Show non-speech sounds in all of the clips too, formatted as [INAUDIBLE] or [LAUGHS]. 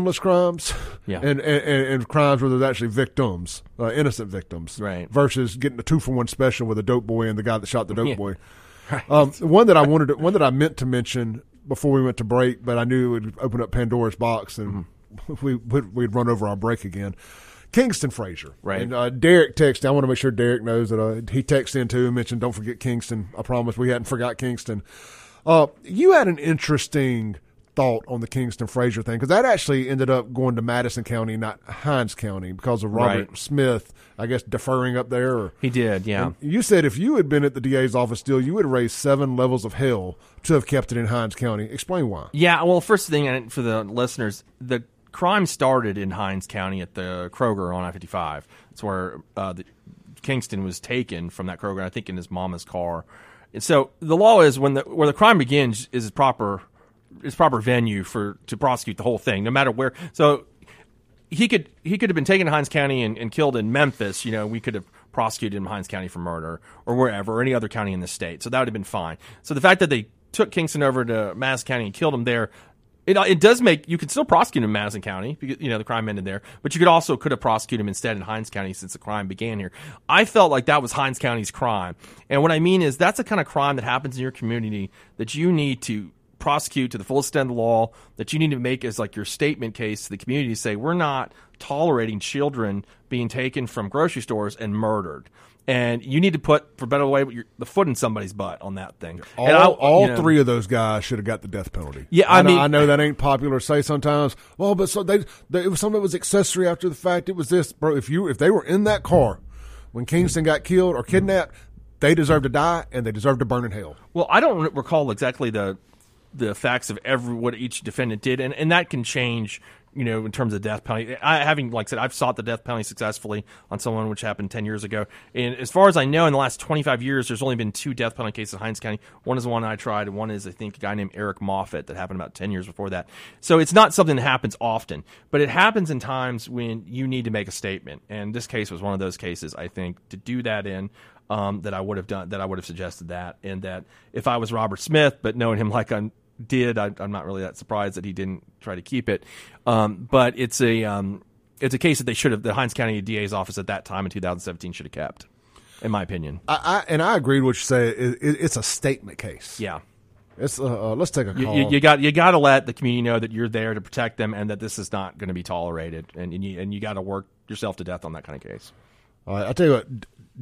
harmless crimes Yeah. and, and, and crimes where there's actually victims, uh, innocent victims, Right. versus getting a two for one special with a dope boy and the guy that shot the dope Yeah. boy. [LAUGHS] Um, one that I wanted, to, one that I meant to mention before we went to break, but I knew it would open up Pandora's box and Mm-hmm. [LAUGHS] we would we'd run over our break again. Kingston Frazier, Right. And uh, Derek texted. I want to make sure Derek knows that uh, he texted in too and mentioned, "Don't forget Kingston." I promise we hadn't forgot Kingston. Uh, you had an interesting thought on the Kingston Frazier thing because that actually ended up going to Madison County, not Hinds County, because of Robert Right. Smith, I guess, deferring up there. Or, He did, yeah. you said if you had been at the DA's office still, you would have raised seven levels of hell to have kept it in Hinds County. Explain why. Yeah, well, first thing for the listeners, the crime started in Hinds County at the Kroger on I fifty five. That's where uh, the, Kingston was taken from that Kroger, I think, in his mama's car. And so the law is when the where the crime begins is proper is proper venue for to prosecute the whole thing, no matter where. So he could he could have been taken to Hinds County and, and killed in Memphis. You know, we could have prosecuted him in Hinds County for murder or wherever, or any other county in the state. So that would have been fine. So the fact that they took Kingston over to Madison County and killed him there. It, it does make you could still prosecute him in Madison County because you know the crime ended there, but you could also could have prosecuted him instead in Hinds County since the crime began here. I felt like that was Hinds County's crime, and what I mean is that's the kind of crime that happens in your community that you need to prosecute to the full extent of the law that you need to make as like your statement case to the community to say we're not tolerating children being taken from grocery stores and murdered and you need to put for better way your, the foot in somebody's butt on that thing All, and I- all know, three of those guys should have got the death penalty. Yeah, I know, mean- I know that ain't popular to say sometimes. Well, but so they, they it was something that was accessory after the fact. It was this, bro. If you if they were in that car when Kingston got killed or kidnapped, they deserve to die and they deserve to burn in hell. Well, I don't recall exactly the the facts of every what each defendant did, and, and that can change. You know, in terms of death penalty, I having like I said, I've sought the death penalty successfully on someone which happened ten years ago. And as far as I know, in the last twenty five years, there's only been two death penalty cases in Hinds County. One is the one I tried, and one is I think a guy named Eric Moffat that happened about ten years before that. So it's not something that happens often, but it happens in times when you need to make a statement. And this case was one of those cases. I think to do that in um, that I would have done that I would have suggested that, and that if I was Robert Smith, but knowing him like I did, I, I'm not really that surprised that he didn't try to keep it. Um, but it's a um, it's a case that they should have the Hinds County DA's office at that time in 2017 should have kept, in my opinion. I, I and I agreed with what you say. It, it, it's a statement case. Yeah. It's uh, uh, let's take a You, call. you, you got you got to let the community know that you're there to protect them and that this is not going to be tolerated and, and you and you got to work yourself to death on that kind of case. All right, I tell you what,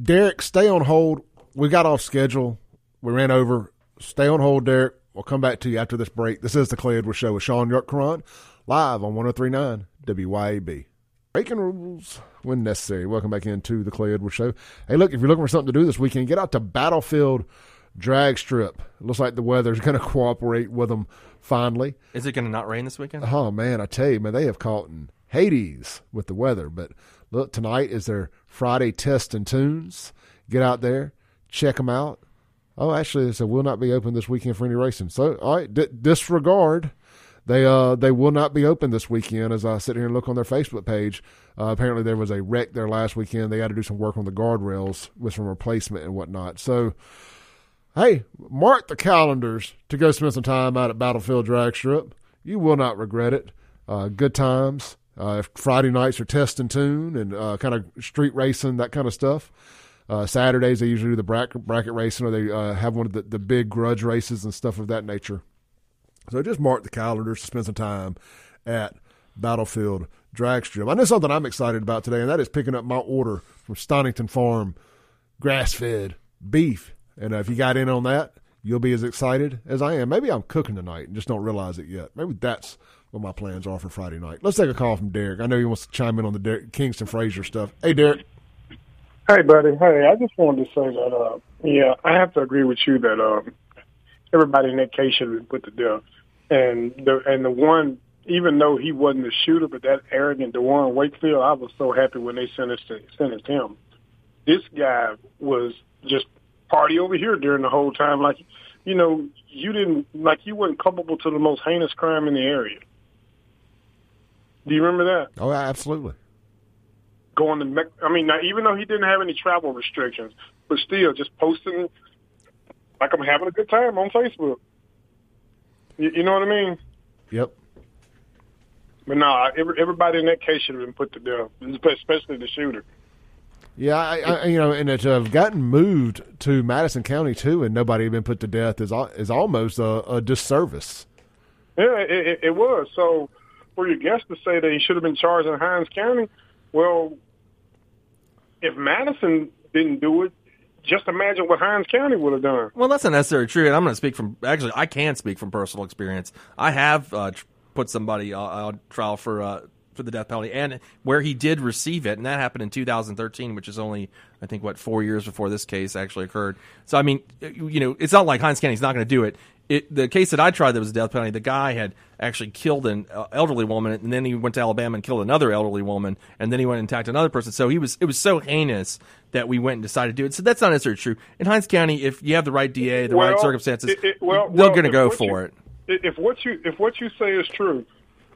Derek, stay on hold. We got off schedule. We ran over. Stay on hold, Derek. We'll come back to you after this break. This is the Clay Edwards Show with Shaun Yurtkuran, live on 1039 WYAB. Breaking rules when necessary. Welcome back into the Clay Edwards Show. Hey, look, if you're looking for something to do this weekend, get out to Battlefield Drag Strip. It looks like the weather's [LAUGHS] going to cooperate with them finally. Is it going to not rain this weekend? Oh man, I tell you, man, they have caught in Hades with the weather. But look, tonight is their Friday test and tunes. Get out there, check them out. Oh, actually, they said will not be open this weekend for any racing. So, all right, d- disregard. They uh they will not be open this weekend. As I sit here and look on their Facebook page, uh, apparently there was a wreck there last weekend. They had to do some work on the guardrails with some replacement and whatnot. So, hey, mark the calendars to go spend some time out at Battlefield Drag Strip. You will not regret it. Uh, good times. Uh, Friday nights are test and tune and uh, kind of street racing, that kind of stuff. Uh, Saturdays they usually do the bracket, bracket racing, or they uh, have one of the, the big grudge races and stuff of that nature. So just mark the calendars to spend some time at Battlefield Drag Strip. I know something I'm excited about today, and that is picking up my order from Stonington Farm grass fed beef. And uh, if you got in on that, you'll be as excited as I am. Maybe I'm cooking tonight and just don't realize it yet. Maybe that's what my plans are for Friday night. Let's take a call from Derek. I know he wants to chime in on the Derek, Kingston Frazier stuff. Hey, Derek. Hey, buddy. Hey, I just wanted to say that, uh, yeah, I have to agree with you that um, everybody in that case should have been put to death. And the and the one, even though he wasn't the shooter, but that arrogant Dwan Wakefield, I was so happy when they sentenced sentenced him. This guy was just party over here during the whole time. Like, you know, you didn't like you weren't culpable to the most heinous crime in the area. Do you remember that? Oh, absolutely. Going to Mex- I mean, now, even though he didn't have any travel restrictions, but still just posting like I'm having a good time on Facebook. You, you know what I mean? Yep. But no, every, everybody in that case should have been put to death, especially the shooter. Yeah, I, I, you know, and to have uh, gotten moved to Madison County too, and nobody had been put to death is is almost a, a disservice. Yeah, it, it was. So for your guest to say that he should have been charged in Hinds County, well, if Madison didn't do it, just imagine what Hinds County would have done. Well, that's not necessarily true. And I'm going to speak from actually, I can speak from personal experience. I have uh, put somebody uh, on trial for uh, for the death penalty, and where he did receive it, and that happened in 2013, which is only I think what four years before this case actually occurred. So I mean, you know, it's not like Hinds County's not going to do it. It, the case that I tried that was a death penalty, the guy had actually killed an uh, elderly woman, and then he went to Alabama and killed another elderly woman, and then he went and attacked another person. So he was it was so heinous that we went and decided to do it. So that's not necessarily true. In Hinds County, if you have the right DA, the well, right circumstances, it, it, well, they're well, going to go for you, it. If what you if what you say is true,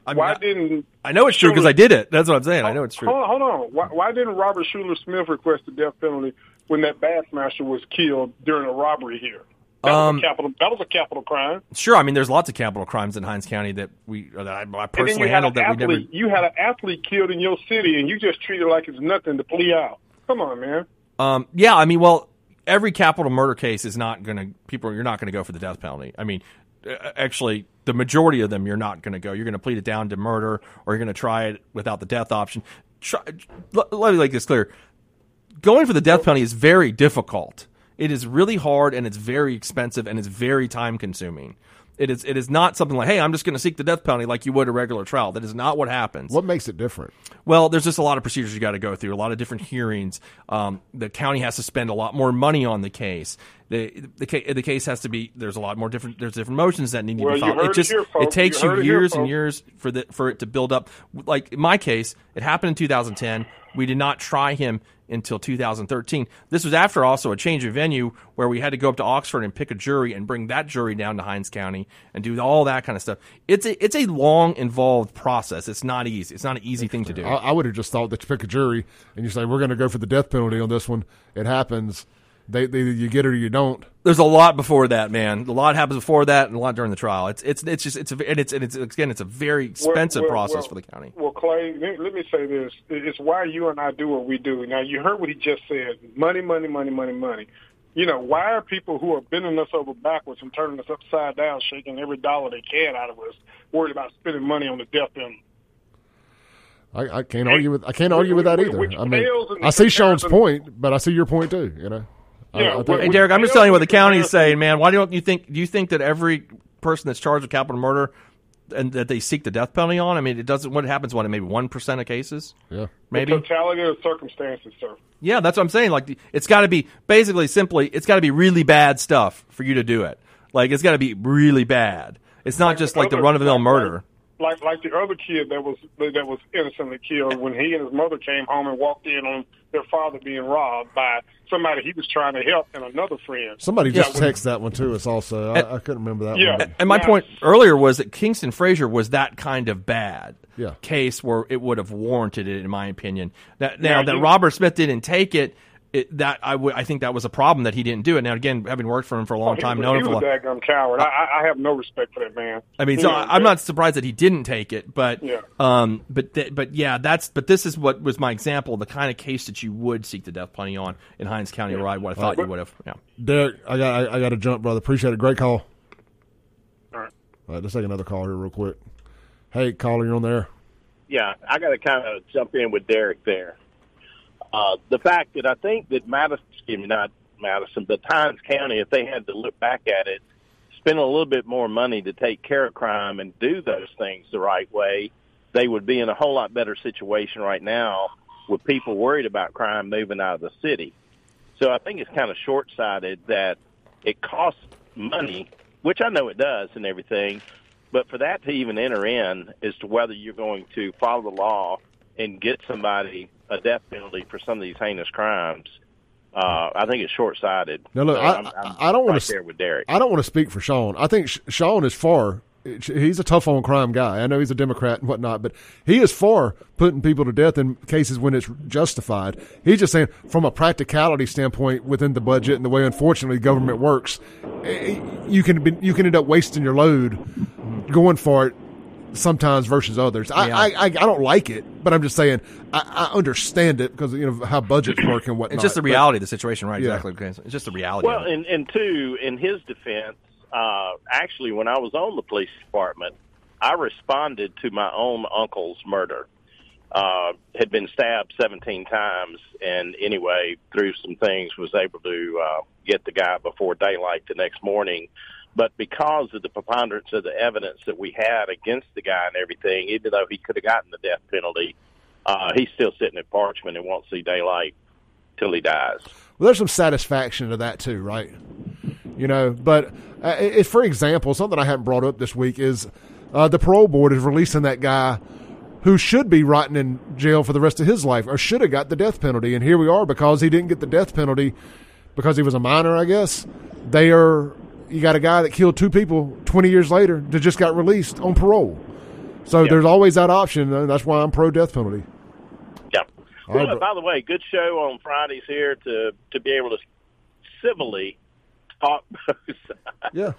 I mean, why I, didn't I know it's true because I did it. That's what I'm saying. I know it's true. Hold on, hold on. Why, why didn't Robert Shuler Smith request the death penalty when that Bassmaster was killed during a robbery here? That Um, was a capital. That was a capital crime. Sure, I mean, there's lots of capital crimes in Hinds County that we that I, I personally handled an that we never. You had an athlete killed in your city, and you just treat it like it's nothing to plea out. Come on, man. Um, yeah, I mean, well, every capital murder case is not going to people. You're not going to go for the death penalty. I mean, uh, Uh, actually, the majority of them you're not going to go. You're going to plead it down to murder, or you're going to try it without the death option. Try, let, let me make this clear: going for the death penalty is very difficult. It is really hard, and it's very expensive, and it's very time consuming. It is. It is not something like, "Hey, I'm just going to seek the death penalty like you would a regular trial." That is not what happens. What makes it different? Well, there's just a lot of procedures you got to go through, a lot of different hearings. Um, the county has to spend a lot more money on the case. The the, the case has to be. There's a lot more different. There's different motions that need to Well, be you filed. heard It it just here, it takes You you, heard it here, years and years for the for it to build up. Like in my case, it happened in 2010. We did not try him until 2013. This was after also a change of venue where we had to go up to Oxford and pick a jury and bring that jury down to Hinds County and do all that kind of stuff. It's a it's a long involved process. It's not easy. It's not an easy thing to do. I, I would have just thought that you pick a jury and you say we're going to go for the death penalty on this one. It happens. They, they either you get it or you don't. There's a lot before that, man. A lot happens before that, and a lot during the trial. It's it's it's just it's a, and it's and it's again it's a very expensive Well, well, process well, for the county. Well, Clay, let, let me say this: it's why you and I do what we do. Now, you heard what he just said: money, money, money, money, money. You know, why are people who are bending us over backwards and turning us upside down, shaking every dollar they can out of us, worried about spending money on the death penalty? I, I can't argue with I can't argue with that either. I mean, fails in the I see Shaun's point, but I see your point too. You know, I- Yeah, I think- Hey Derek, I'm just telling you what the in county is saying, man. Why don't you think? Do you think that every person that's charged with capital murder and that they seek the death penalty on? I mean, it doesn't. What happens? What maybe one percent of cases? yeah. Maybe. The totality of the circumstances, sir. Yeah, that's what I'm saying. Like, it's got to be basically simply, it's got to be really bad stuff for you to do it. Like, it's got to be really bad. It's not just like the run of the mill like- murder. Like like the other kid that was that was innocently killed when he and his mother came home and walked in on their father being robbed by somebody he was trying to help and another friend. Somebody Yeah, just when- texted that one to us. Also, I, I couldn't remember that Yeah. one. And my Now- point earlier was that Kingston Frazier was that kind of bad Yeah. case where it would have warranted it, in my opinion. That, now Now, that you- Robert Smith didn't take it, it that I would I think that was a problem that he didn't do it. Now again, having worked for him for a long Oh, time, was, known he him for a was long a coward. I, I I have no respect for that man. I mean, You so know, I- I'm not surprised that he didn't take it, but Yeah. um, but th- but yeah, that's but this is what was my example, the kind of case that you would seek the death penalty on in Hinds County, where I would have thought you would have. Yeah. Derek, I got I, I got to jump, brother. Appreciate it. Great call. All right. All right, let's take another call here real quick. Hey, caller, you're on there. yeah, I got to kind of jump in with Derek there. Uh, the fact that I think that Madison, excuse me, not Madison, but Hinds County, if they had to look back at it, spend a little bit more money to take care of crime and do those things the right way, they would be in a whole lot better situation right now with people worried about crime moving out of the city. So I think it's kind of short-sighted that it costs money, which I know it does and everything, but for that to even enter in as to whether you're going to follow the law and get somebody a death penalty for some of these heinous crimes, uh, I think it's short-sighted. Now, look, So I- I'm- I'm I don't right s- there with Derek. I don't want to speak for Shaun. I think Sh- Shaun is far. He's a tough on crime guy. I know he's a Democrat and whatnot, but he is for putting people to death in cases when it's justified. He's just saying, from a practicality standpoint, within the budget and the way, unfortunately, government works, eh, you can be, you can end up wasting your load going for it sometimes versus others. I, Yeah. I, I I don't like it, but I'm just saying I, I understand it because you know how budgets work and whatnot. It's just the But- reality of the situation, right? Yeah. Exactly. Okay. It's just the reality. Well, and, and two, in his defense, uh, actually, when I was on the police department, I responded to my own uncle's murder. Uh, had been stabbed 17 times, and anyway, through some things, was able to uh, get the guy before daylight the next morning. But because of the preponderance of the evidence that we had against the guy and everything, even though he could have gotten the death penalty, uh, he's still sitting at Parchman and won't see daylight till he dies. Well, there's some satisfaction to that too, right? You know, but uh, if, for example, something I haven't brought up this week is uh, the parole board is releasing that guy who should be rotting in jail for the rest of his life, or should have got the death penalty, and here we are because he didn't get the death penalty because he was a minor, I guess. They are. You got a guy that killed two people 20 years later that just got released on parole. So Yep. there's always that option, and that's why I'm pro death penalty. Yeah. All Well, right, by the way, good show on Fridays here to to be able to civilly talk [LAUGHS] both sides. Yeah.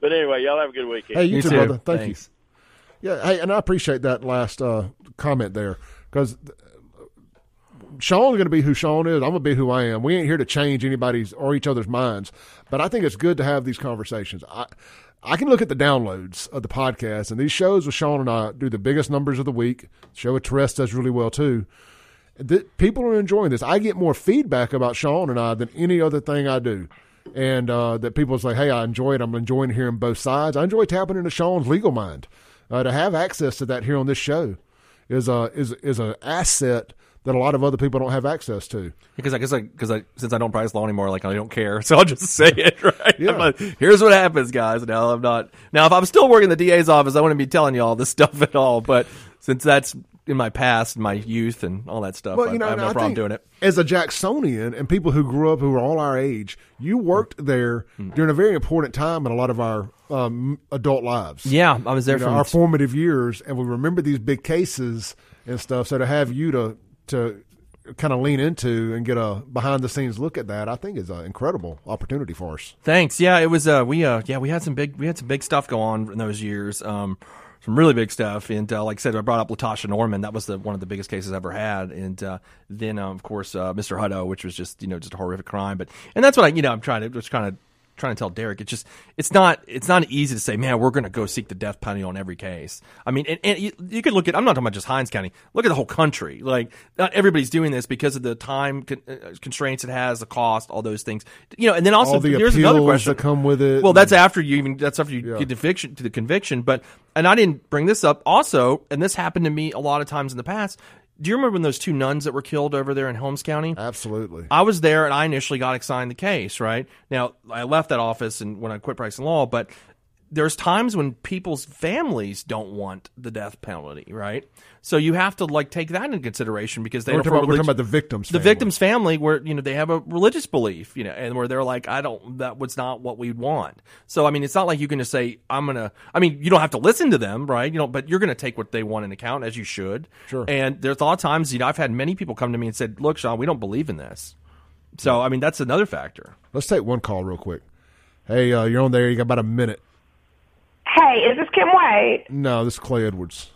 But anyway, y'all have a good weekend. Hey, you, You too, too. brother. Thank Thanks. you. Yeah, hey, and I appreciate that last uh, comment there because Shaun's going to be who Shaun is. I'm going to be who I am. We ain't here to change anybody's or each other's minds, but I think it's good to have these conversations. I I can look at the downloads of the podcast, and these shows with Shaun and I do the biggest numbers of the week. The show with Teresa does really well too. Th- people are enjoying this. I get more feedback about Sean and I than any other thing I do. And uh, that people say, hey, I enjoy it. I'm enjoying hearing both sides. I enjoy tapping into Shaun's legal mind. Uh, to have access to that here on this show is a is is an asset that a lot of other people don't have access to. Because I guess I because I since I don't practice law anymore, like I don't care, [LAUGHS] so I'll just say it. [LAUGHS] Right? Yeah. Like, Here's what happens, guys. Now I'm not. Now if I'm still working in the DA's office, I wouldn't be telling you all this [LAUGHS] stuff at all. But since that's in my past, my youth, and all that stuff, I, I have no I problem doing it. As a Jacksonian and people who grew up who are all our age, you worked there Mm. during a very important time in a lot of our um, adult lives. Yeah, I was there you know, our formative years, and we remember these big cases and stuff. So to have you to to kind of lean into and get a behind the scenes look at that, I think is an incredible opportunity for us. Thanks. Yeah, it was. Uh, we uh, yeah, we had some big we had some big stuff go on in those years. Um, some really big stuff. And uh, like I said, I brought up Latasha Norman. That was the one of the biggest cases I ever had. And uh, then uh, of course uh, Mr. Hutto, which was just you know just a horrific crime. But and that's what I you know I'm trying to just kind of trying to tell Derek. It's just it's not it's not easy to say, man, we're going to go seek the death penalty on every case. I mean, and, and you, you could look at I'm not talking about just Hinds County. Look at the whole country. Like not everybody's doing this because of the time con- uh, constraints it has, the cost, all those things. You know, and then also the here's another question that come with it. well, that's after you even that's after you Yeah. get conviction to the conviction. But and I didn't bring this up also, and this happened to me a lot of times in the past. Do you remember when those two nuns that were killed over there in Holmes County? absolutely. I was there and I initially got assigned the case, right? Now, I left that office and when I quit practicing law, but there's times when people's families don't want the death penalty, right? So you have to like take that into consideration because they We're talking, about, we're talking about the victims. the family. victim's family where you know they have a religious belief you know and where they're like i don't that was not what we'd want so i mean it's not like you can just say i'm gonna i mean you don't have to listen to them right you know but you're gonna take what they want into account as you should Sure. and there's a lot of times you know i've had many people come to me and said look shaun we don't believe in this so i mean that's another factor Let's take one call real quick. Hey, uh, you're on there. You got about a minute. Hey, is this Kim Wade? No, this is Clay Edwards.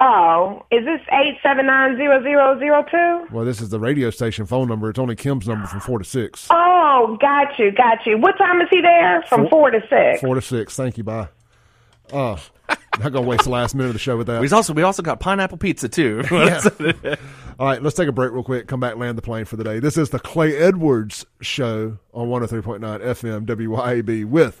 Oh, is this eight seven nine zero zero zero two? Well, this is the radio station phone number. It's only Kim's number from four to six. Oh, got you, got you. What time is he there? From four, to six. Four to six. Thank you. Bye. Oh, I'm not gonna waste the last minute of the show with that. we also we also got pineapple pizza too [LAUGHS] All right, let's take a break real quick. Come back, land the plane for the day. This is the Clay Edwards Show on 103.9 FM WYAB with